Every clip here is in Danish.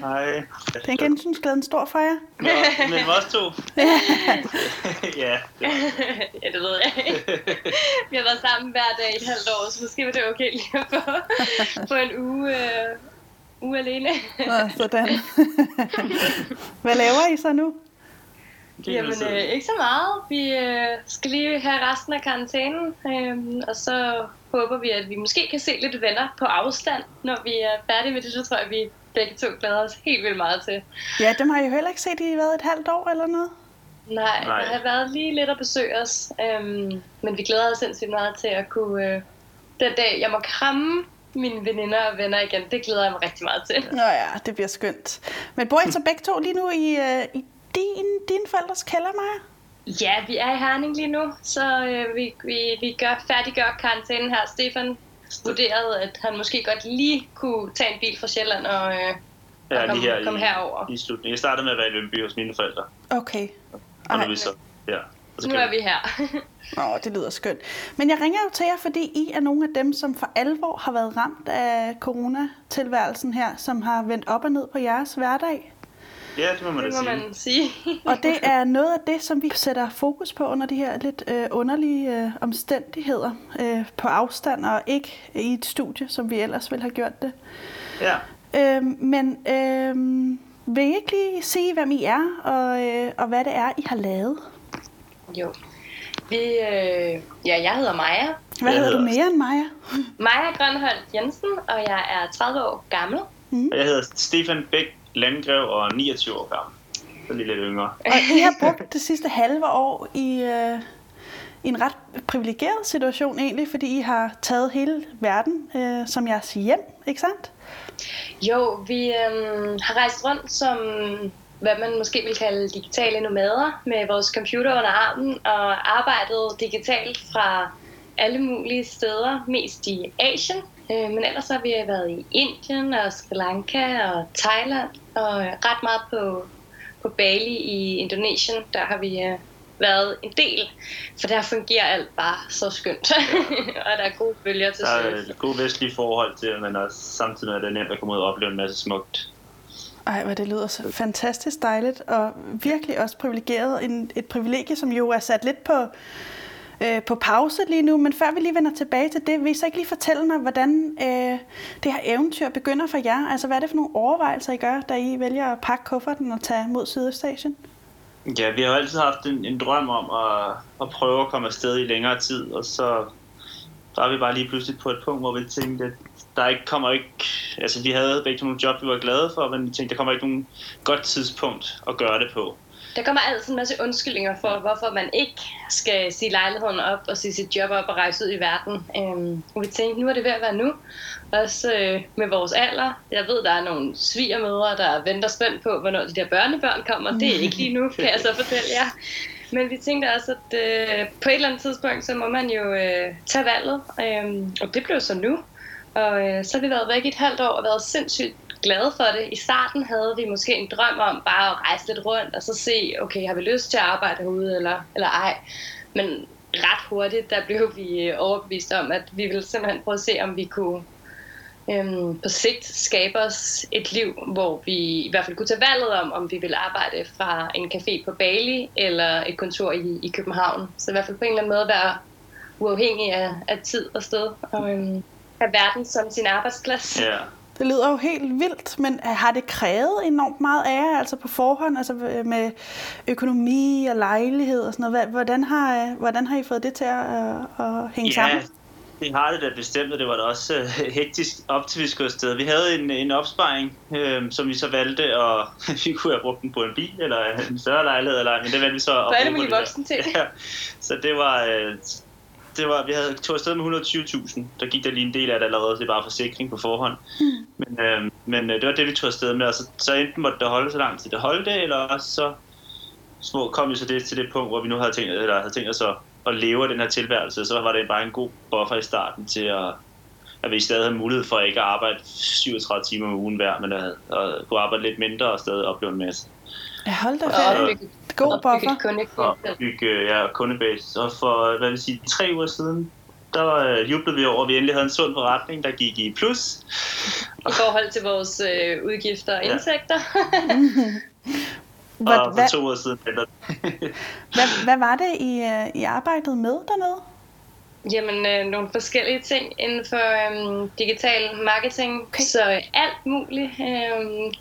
Hej. Den gensynsklæden stor for jer. Nå, men os to. ja. ja, det ved jeg ikke. Vi har været sammen hver dag i et halvt år, så måske var det okay lige at få, få en uge, øh, uge alene. Nå, sådan. Hvad laver I så nu? Jamen, øh, ikke så meget. Vi øh, skal lige have resten af karantænen, øh, og så håber vi, at vi måske kan se lidt venner på afstand, når vi er færdige med det. Så tror jeg, vi begge to glæder os helt vildt meget til. Ja, dem har I jo heller ikke set i været et halvt år eller noget. Nej, Nej. Nej. der har været lige lidt at besøge os, øhm, men vi glæder os sindssygt meget til at kunne... Øh, den dag, jeg må kramme mine veninder og venner igen, det glæder jeg mig rigtig meget til. Nå ja, det bliver skønt. Men bor I så begge to lige nu i, øh, i din, din forældres kælder, Maja? Ja, vi er i Herning lige nu, så øh, vi, vi, vi gør, færdiggør karantænen her. Stefan vurderede, at han måske godt lige kunne tage en bil fra Sjælland og, øh, Ja, og komme, her komme i, herover. i slutningen. Jeg startede med at være i Lønby hos mine forældre. Okay. Og nu er vi så så Nu er vi her. Åh, det lyder skønt. Men jeg ringer jo til jer, fordi I er nogle af dem, som for alvor har været ramt af coronatilværelsen her, som har vendt op og ned på jeres hverdag. Ja, det må man det må sige. man sige. Og det er noget af det, som vi sætter fokus på under de her lidt øh, underlige øh, omstændigheder øh, på afstand og ikke i et studie, som vi ellers ville have gjort det. Ja. Øh, men øh, vil I ikke lige sige, hvem I er og, øh, og hvad det er, I har lavet? Jo. Vi, øh, ja, jeg hedder Maja. Hvad Jeg hedder du hedder- mere end Maja? Maja Grønholdt Jensen, og jeg er 30 år gammel. Og jeg hedder Stefan Bæk Landgrev og er 29 år gammel. Så lige lidt yngre. Og I har brugt det sidste halve år i, øh, i en ret privilegeret situation egentlig, fordi I har taget hele verden øh, som jeres hjem, ikke sandt? Jo, vi øhm, har rejst rundt som, hvad man måske vil kalde digitale nomader, med vores computer under armen og arbejdet digitalt fra alle mulige steder, mest i Asien. Øh, men ellers har vi været i Indien og Sri Lanka og Thailand og ret meget på, på Bali i Indonesien. Der har vi øh, været en del, for der fungerer alt bare så skønt. og der er gode bølger til Der er søs. et gode vestlige forhold til, men også samtidig er det nemt at komme ud og opleve en masse smukt. Ej, hvor det lyder så fantastisk dejligt, og virkelig også privilegeret. En, et privilegie, som jo er sat lidt på, øh, på pause lige nu. Men før vi lige vender tilbage til det, vil I så ikke lige fortælle mig, hvordan øh, det her eventyr begynder for jer? Altså, hvad er det for nogle overvejelser, I gør, da I vælger at pakke kufferten og tage mod Sydøstasien? Ja, vi har altid haft en, en drøm om at, at prøve at komme afsted i længere tid, og så var vi bare lige pludselig på et punkt, hvor vi tænkte, at der ikke kommer ikke... Altså, vi havde begge nogle job, vi var glade for, men vi tænkte, der kommer ikke nogen godt tidspunkt at gøre det på. Der kommer altid en masse undskyldninger for, hvorfor man ikke skal sige lejligheden op og sige sit job op og rejse ud i verden. Øhm, og vi tænkte, nu er det ved at være nu. Også øh, med vores alder. Jeg ved, der er nogle svigermødre, der venter spændt på, hvornår de der børnebørn kommer. Det er ikke lige nu, kan jeg så fortælle jer. Men vi tænkte også, at øh, på et eller andet tidspunkt, så må man jo øh, tage valget. Øhm, og det blev så nu. Og øh, så har vi været væk i et halvt år og været sindssygt glade for det. I starten havde vi måske en drøm om bare at rejse lidt rundt og så se, okay, har vi lyst til at arbejde herude eller, eller ej. Men ret hurtigt, der blev vi overbevist om, at vi ville simpelthen prøve at se, om vi kunne øhm, på sigt skabe os et liv, hvor vi i hvert fald kunne tage valget om, om vi ville arbejde fra en café på Bali eller et kontor i, i København. Så i hvert fald på en eller anden måde være uafhængig af, af tid og sted. Og øhm, have verden som sin arbejdsplads. Ja. Det lyder jo helt vildt, men har det krævet enormt meget af jer, altså på forhånd, altså med økonomi og lejlighed og sådan noget? Hvordan har, hvordan har I fået det til at, at hænge ja, sammen? det har det da bestemt, og det var da også øh, hektisk op til vi skulle afsted. Vi havde en, en opsparing, øh, som vi så valgte, og vi kunne have brugt den på en bil, eller en større lejlighed, eller, men det valgte vi så at bruge det der. voksne ting. Ja, så det var, øh, det var, vi havde tog afsted med 120.000. Der gik der lige en del af det allerede, det er bare forsikring på forhånd. Men, øh, men øh, det var det, vi tog afsted med, og så, så enten måtte det holde så lang tid det holdt det, eller også så små, kom vi så det, til det punkt, hvor vi nu havde tænkt, eller havde tænkt os at, at leve den her tilværelse, så var det bare en god buffer i starten til at, at vi stadig havde mulighed for ikke at arbejde 37 timer om ugen hver, men at, at kunne arbejde lidt mindre og stadig opleve en masse. Ja, hold da opbygge, God buffer. Og bygge ja, kundebase. Og for, hvad vil jeg sige, tre uger siden, der øh, jublede vi over, at vi endelig havde en sund forretning, der gik i plus. I forhold til vores øh, udgifter og Ja. indtægter. Hvad, og for to år siden hvad, hvad var det, I, øh, I arbejdede med dernede? Jamen, øh, nogle forskellige ting inden for øhm, digital marketing. Okay. Så øh, alt muligt. Øhm,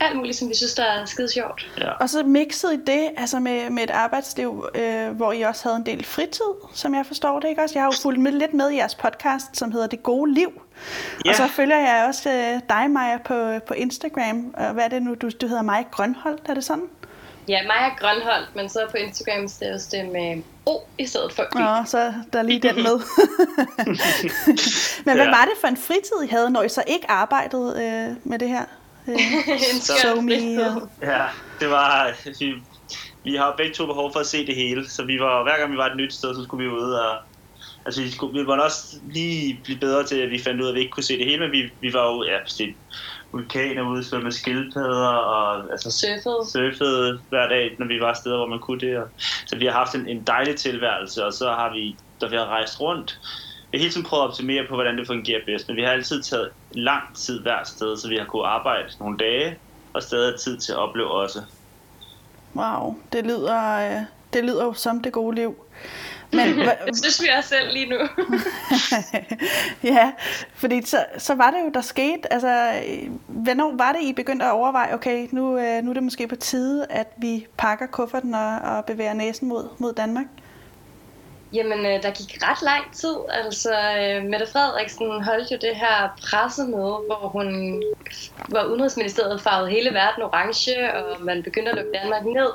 alt muligt, som vi synes, der er skide sjovt. Ja. Og så mixede I det altså med, med et arbejdsliv, øh, hvor I også havde en del fritid, som jeg forstår det, ikke også? Jeg har jo fulgt med, lidt med i jeres podcast, som hedder Det Gode Liv. Ja. Og så følger jeg også øh, dig, Maja, på, på Instagram. Og hvad er det nu? Du, du hedder Maja Grønholdt, er det sådan? Ja, er Grønholdt, men så på Instagram staves det med O i stedet for Y. Nå, så der er lige den med. Men hvad Ja. var det for en fritid, I havde, når I så ikke arbejdede øh, med det her? Øh, en Så- og- Ja, det var... Vi, vi har begge to behov for at se det hele, så vi var, hver gang vi var et nyt sted, så skulle vi ud og... Altså, vi, skulle, vi var også lige blive bedre til, at vi fandt ud af, at vi ikke kunne se det hele, men vi, vi var jo, ja, set vulkaner ude, svømme med skildpadder, og altså, Surfet. surfede hver dag, når vi var steder, hvor man kunne det. Og, så vi har haft en, en dejlig tilværelse, og så har vi, da vi har rejst rundt, vi har hele tiden prøvet at optimere på, hvordan det fungerer bedst, men vi har altid taget lang tid hver sted, så vi har kunnet arbejde nogle dage, og stadig tid til at opleve også. Wow, det lyder, øh, det lyder jo som det gode liv. Men Det synes vi også selv lige nu. ja, fordi så, så var det jo, der skete, altså, hvornår var det, I begyndte at overveje, okay, nu, øh, nu er det måske på tide, at vi pakker kufferten og, og bevæger næsen mod, mod Danmark? Jamen, øh, der gik ret lang tid. Altså, øh, Mette Frederiksen holdt jo det her pressemøde, hvor hun hvor Udenrigsministeriet farvede hele verden orange, og man begyndte at lukke Danmark ned.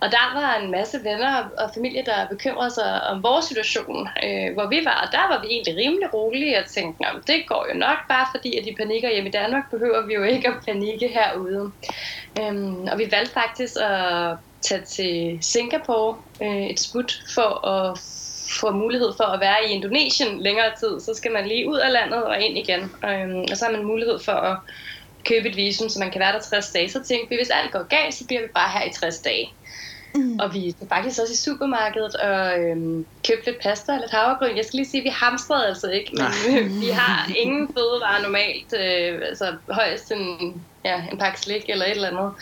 Og der var en masse venner og familie, der bekymrede sig om vores situation, øh, hvor vi var. Og der var vi egentlig rimelig rolige og tænkte, at det går jo nok, bare fordi at de panikker hjemme i Danmark, behøver vi jo ikke at panikke herude. Øhm, og vi valgte faktisk at tage til Singapore øh, et smut for at får mulighed for at være i Indonesien længere tid. Så skal man lige ud af landet og ind igen. Øhm, og så har man mulighed for at købe et visum, så man kan være der 60 dage. Så tænkte vi, hvis alt går galt, så bliver vi bare her i 60 dage. Mm. Og vi var faktisk også i supermarkedet og øhm, købte lidt pasta og lidt havregryn. Jeg skal lige sige, at vi hamstrede altså ikke, men vi har ingen fødevarer normalt. Øh, altså højst en, ja, en pakke slik eller et eller andet.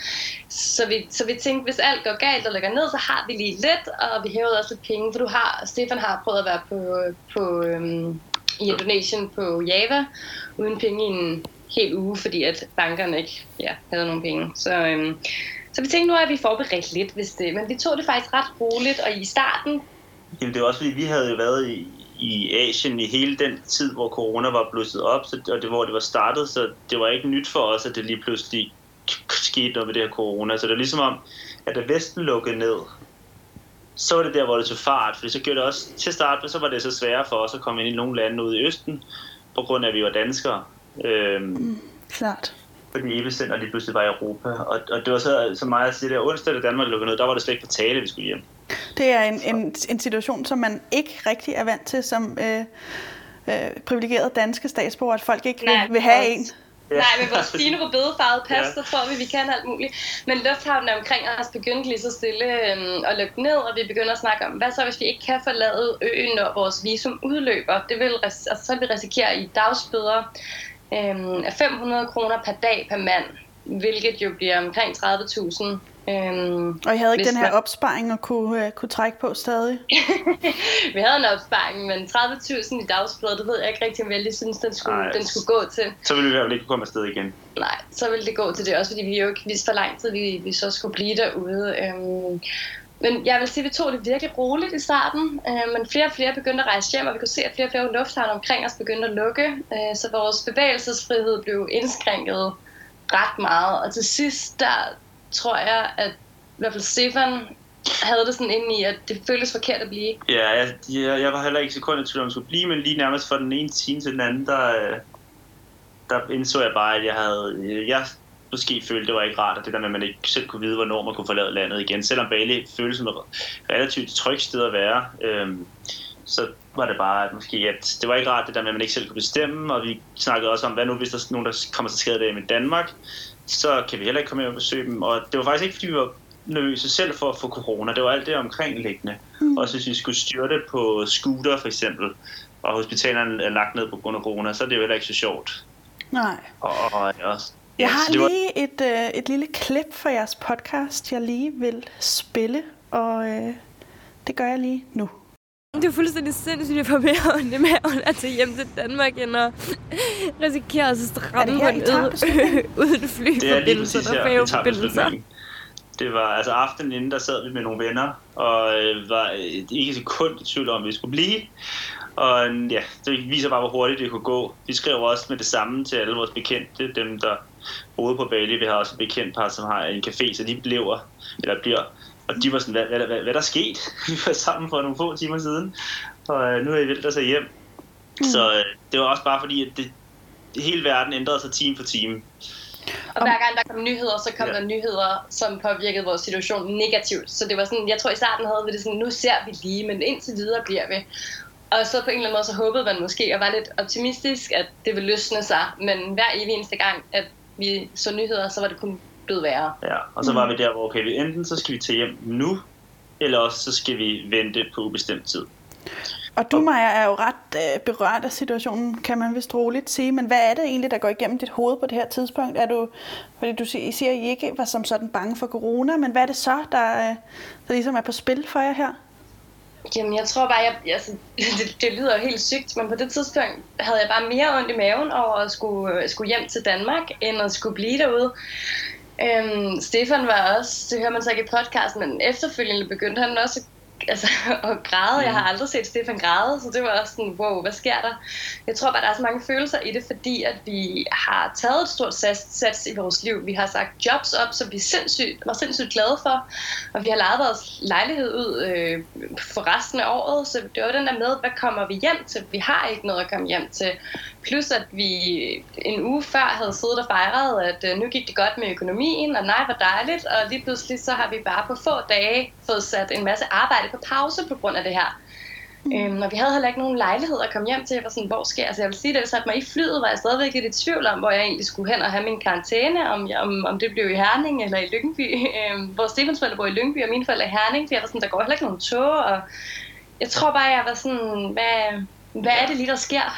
Så vi, så vi tænkte, hvis alt går galt og lægger ned, så har vi lige lidt, og vi hævede også lidt penge, for du har, Stefan har prøvet at være på, på øhm, i Indonesien på Java, uden penge i en hel uge, fordi at bankerne ikke ja, havde nogen penge. Så, øhm, så vi tænkte nu, at vi forberedt lidt, hvis det, men vi tog det faktisk ret roligt, og i starten, Jamen, det var også fordi, vi havde jo været i, i Asien i hele den tid, hvor corona var blusset op, så, og det, hvor det var startet, så det var ikke nyt for os, at det lige pludselig skete noget med det her corona. Så det var ligesom om, at da Vesten lukkede ned, så var det der, hvor det tog fart, fordi så gjorde det også, til start så var det så sværere for os at komme ind i nogle lande ude i Østen, på grund af, at vi var danskere. Øhm, Klart. Fordi epicenter lige pludselig var i Europa. Og, og det var så, så meget at sige, der onsdag, da Danmark lukkede ned, der var det slet ikke på tale, at vi skulle hjem. Det er en, en, en situation, som man ikke rigtig er vant til som øh, øh, privilegeret danske statsborger, at folk ikke Nej, vil, vil have også. en. Ja. Nej, med vores fine rødbedefarvede pas, Ja. så tror vi, vi kan alt muligt. Men lufthavnen omkring os begyndte lige så stille øhm, at lukke ned, og vi begynder at snakke om, hvad så hvis vi ikke kan forlade øen, når vores visum udløber? Det vil, altså, så vil vi risikere i dagsbøder øhm, af 500 kroner per dag per mand, hvilket jo bliver omkring 30.000. Øhm, Og I havde ikke den her man- opsparing at kunne, øh, kunne trække på stadig. vi havde en opsparing, men 30.000 i dagsbøder, det ved jeg ikke rigtig, om jeg lige synes, den skulle, Ej. den skulle gå til. Så ville vi i hvert fald ikke kunne komme afsted igen. Nej, så ville det gå til det også, fordi vi jo ikke vidste, hvor lang tid vi, vi så skulle blive derude. Øhm, men jeg vil sige, at vi tog det virkelig roligt i starten, øh, men flere og flere begyndte at rejse hjem, og vi kunne se, at flere og flere lufthavne omkring os begyndte at lukke, øh, så vores bevægelsesfrihed blev indskrænket ret meget. Og til sidst, der tror jeg, at i hvert fald Stefan havde det sådan inde i, at det føltes forkert at blive. Ja, jeg, jeg, jeg var heller ikke sekund i tvivl om, at skulle blive, men lige nærmest fra den ene time til den anden, der, øh, der indså jeg bare, at jeg havde... Jeg måske følte, det var ikke rart, at det der med, at man ikke selv kunne vide, hvornår man kunne forlade landet igen. Selvom Bali føltes som et relativt trygt sted at være, øhm, så var det bare, at måske, at det var ikke rart, det der med, at man ikke selv kunne bestemme, og vi snakkede også om, hvad nu, hvis der er nogen, der kommer til skade i Danmark, så kan vi heller ikke komme hjem og besøge dem. Og det var faktisk ikke, fordi vi var nervøse selv for at få corona. Det var alt det omkringliggende. Mm. Også hvis vi skulle styrte på scooter for eksempel, og hospitalerne er lagt ned på grund af corona, så er det jo heller ikke så sjovt. Nej. Og, og, og, Jeg har var- lige et, øh, et lille klip fra jeres podcast, jeg lige vil spille, og øh, det gør jeg lige nu. Det er fuldstændig sindssygt at få mere ondt i maven at tage hjem til Danmark, end at risikere at stramme på en øde uden Det er lige flyforbindelse præcis og færgeforbindelser. Det var altså aftenen inden, der sad vi med nogle venner, og øh, var ikke et sekund i tvivl om, at vi skulle blive. Og ja, det viser bare, hvor hurtigt det kunne gå. Vi skrev også med det samme til alle vores bekendte, dem der boede på Bali. Vi har også et bekendt par, som har en café, så de bliver, eller bliver. Og de var sådan, hvad, hvad, hvad, hvad der er sket? Vi var sammen for nogle få timer siden, og øh, nu er I vildt at sig hjem. Mm. Så øh, det var også bare fordi, at det, hele verden ændrede sig time for time. Og hver gang der kom nyheder, så kom ja. der nyheder, som påvirkede vores situation negativt. Så det var sådan, jeg tror i starten havde vi det sådan, nu ser vi lige, men indtil videre bliver vi. Og så på en eller anden måde, så håbede man måske, og var lidt optimistisk, at det ville løsne sig. Men hver evig eneste gang, at vi så nyheder, så var det kun blevet værre. Ja, og så var vi der, hvor okay, vi enten så skal vi tage hjem nu, eller også så skal vi vente på ubestemt tid. Og du, Maja, er jo ret øh, berørt af situationen, kan man vist roligt sige. Men hvad er det egentlig, der går igennem dit hoved på det her tidspunkt? Er du, fordi du siger, I siger, at I ikke var som sådan bange for corona, men hvad er det så, der, øh, der ligesom er på spil for jer her? Jamen, jeg tror bare, jeg, altså, det, det lyder jo helt sygt, men på det tidspunkt havde jeg bare mere ondt i maven over at skulle, øh, skulle hjem til Danmark, end at skulle blive derude. Øhm, Stefan var også, det hører man så ikke i podcasten, men efterfølgende begyndte han også altså, at græde. Jeg har aldrig set Stefan græde, så det var også sådan, wow, hvad sker der? Jeg tror bare, der er så mange følelser i det, fordi at vi har taget et stort sats i vores liv. Vi har sagt jobs op, som vi sindssygt, var sindssygt glade for, og vi har lejet vores lejlighed ud øh, for resten af året, så det var den der med, hvad kommer vi hjem til? Vi har ikke noget at komme hjem til. Plus at vi en uge før havde siddet og fejret, at øh, nu gik det godt med økonomien, og nej, hvor dejligt, og lige pludselig så har vi bare på få dage fået sat en masse arbejde på pause på grund af det her. Mm. Øhm, og vi havde heller ikke nogen lejlighed at komme hjem til. Jeg var sådan, hvor skal jeg? Altså jeg vil sige, da jeg satte mig i flyet, var jeg stadigvæk lidt i tvivl om, hvor jeg egentlig skulle hen og have min karantæne, om, jeg, om, om det blev i Herning eller i Lyngby. Øhm, hvor Stefans forældre bor i Lyngby, og mine forældre i Herning, for jeg var sådan, der går heller ikke nogen tog, og jeg tror bare, jeg var sådan, hvad, hvad er det lige, der sker?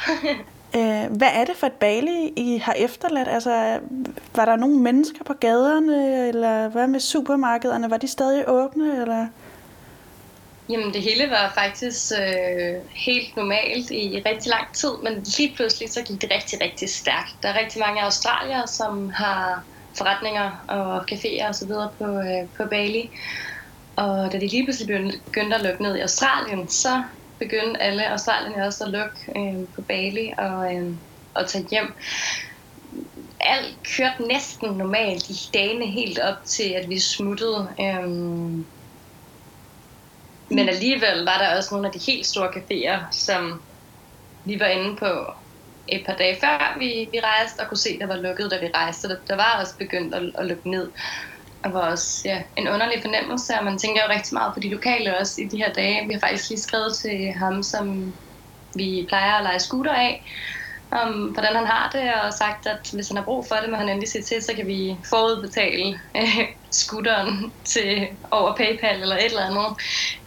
Øh, hvad er det for et Bali, I har efterladt? Altså, var der nogle mennesker på gaderne, eller hvad med supermarkederne? Var de stadig åbne, eller? Jamen det hele var faktisk øh, helt normalt i rigtig lang tid, men lige pludselig så gik det rigtig, rigtig stærkt. Der er rigtig mange australier, som har forretninger og caféer og så videre på, øh, på Bali. Og da de lige pludselig begyndte- at lukke ned i Australien, så begyndte alle australierne også at lukke øh, på Bali og, øh, og tage hjem. Alt kørte næsten normalt i dagene helt op til, at vi smuttede. Øh, men alligevel var der også nogle af de helt store caféer, som vi var inde på et par dage før vi, vi rejste, og kunne se, der var lukket, da vi rejste. Der, der var også begyndt at, at lukke ned. Og var også ja, en underlig fornemmelse, og man tænker jo rigtig meget på de lokale også i de her dage. Vi har faktisk lige skrevet til ham, som vi plejer at lege scooter af, om hvordan han har det, og sagt, at hvis han har brug for det, må han endelig se til, så kan vi forudbetale øh, scooteren til over PayPal eller et eller andet.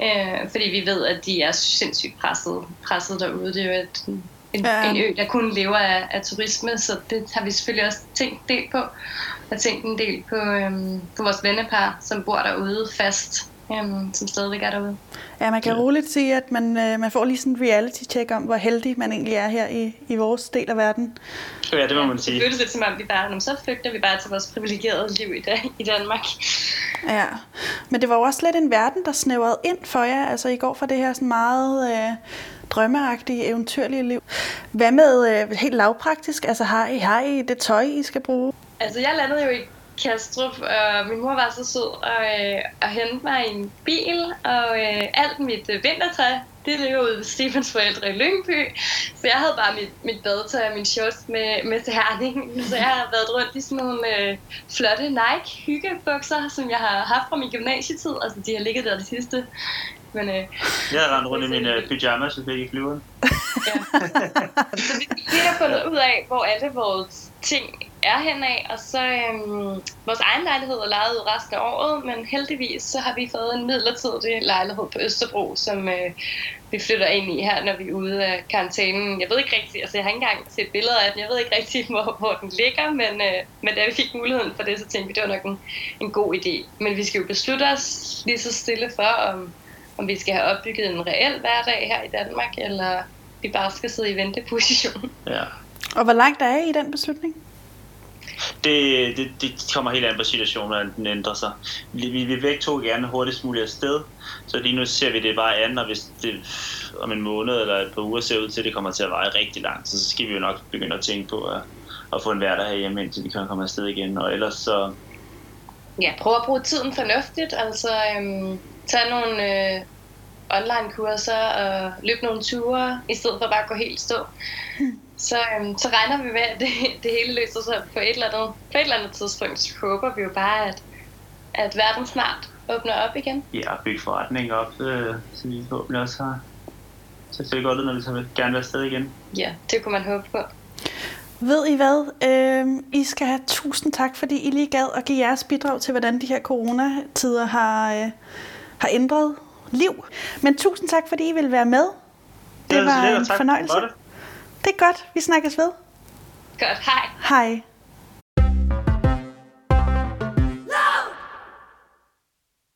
Øh, fordi vi ved, at de er sindssygt presset, presset derude. Det er jo et, en, Ja. en ø, der kun lever af, af turisme, så det har vi selvfølgelig også tænkt en del på. Har tænkt en del på, øhm, på vores vennepar, som bor derude fast, øhm, som stadigvæk er derude. Ja, man kan roligt sige, at man, øh, man får lige sådan en reality-check om, hvor heldig man egentlig er her i, i vores del af verden. Ja, det må man Det sige. føles lidt som om, vi bare, "Nå, så flygter vi bare til vores privilegerede liv i, dag, i Danmark. Ja, men det var jo også lidt en verden, der snævrede ind for jer. Altså, I går fra det her sådan meget øh, drømmeagtige, eventyrlige liv. Hvad med øh, helt lavpraktisk? Altså, har I, har I det tøj, I skal bruge? Altså, jeg landede jo i Kastrup, og min mor var så sød og, øh, og hente mig i en bil, og øh, alt mit øh, vintertøj, det ligger ude ved Stefans forældre i Lyngby. Så jeg havde bare mit, mit badetøj og min shorts med, med til Herning. Så jeg har været rundt i sådan nogle øh, flotte Nike hyggebukser, som jeg har haft fra min gymnasietid. Altså, de har ligget der de sidste. Men øh, Jeg har rendt rundt i mine øh, pyjamas, så fik i flyveren. Ja. så vi, vi har fundet ud af, hvor alle vores ting er henad. Og så øhm, vores egen lejlighed er lejet ud resten af året, men heldigvis så har vi fået en midlertidig lejlighed på Østerbro, som øh, vi flytter ind i her, når vi er ude af karantænen. Jeg ved ikke rigtig, altså jeg har ikke engang set billeder af den, jeg ved ikke rigtig, hvor, hvor den ligger, men, øh, men da vi fik muligheden for det, så tænkte vi, det var nok en, en god idé. Men vi skal jo beslutte os lige så stille for, om, om vi skal have opbygget en reel hverdag her i Danmark, eller vi bare skal sidde i venteposition. Ja. Og hvor langt er I i den beslutning? Det, det, det kommer helt an på situationen, hvordan den ændrer sig. Vi, vi vil begge to gerne hurtigst muligt afsted, så lige nu ser vi det bare an, og hvis det om en måned eller et par uger ser ud til, at det kommer til at vare rigtig langt, så skal vi jo nok begynde at tænke på at, at få en hverdag herhjemme, indtil vi kan komme afsted igen. Og ellers så... Ja, prøv at bruge tiden fornuftigt, altså øhm, tage nogle øh, online-kurser og løbe nogle ture, i stedet for bare at gå helt stå. Så, øhm, så regner vi med, at det, det hele løser sig på et, eller andet, på et eller andet tidspunkt. Så håber vi jo bare, at, at verden snart åbner op igen. Ja, bygge forretning op, øh, så vi forhåbentlig også har så det godt ud, når vi så vil gerne være afsted igen. Ja, det kunne man håbe på. Ved I hvad? Øh, I skal have tusind tak, fordi I lige gad at give jeres bidrag til, hvordan de her coronatider har, øh, har ændret liv. Men tusind tak, fordi I ville være med. Det Ja, var lidt, en for fornøjelse. det. Det er godt. Vi snakkes ved. Godt, hej. Hej.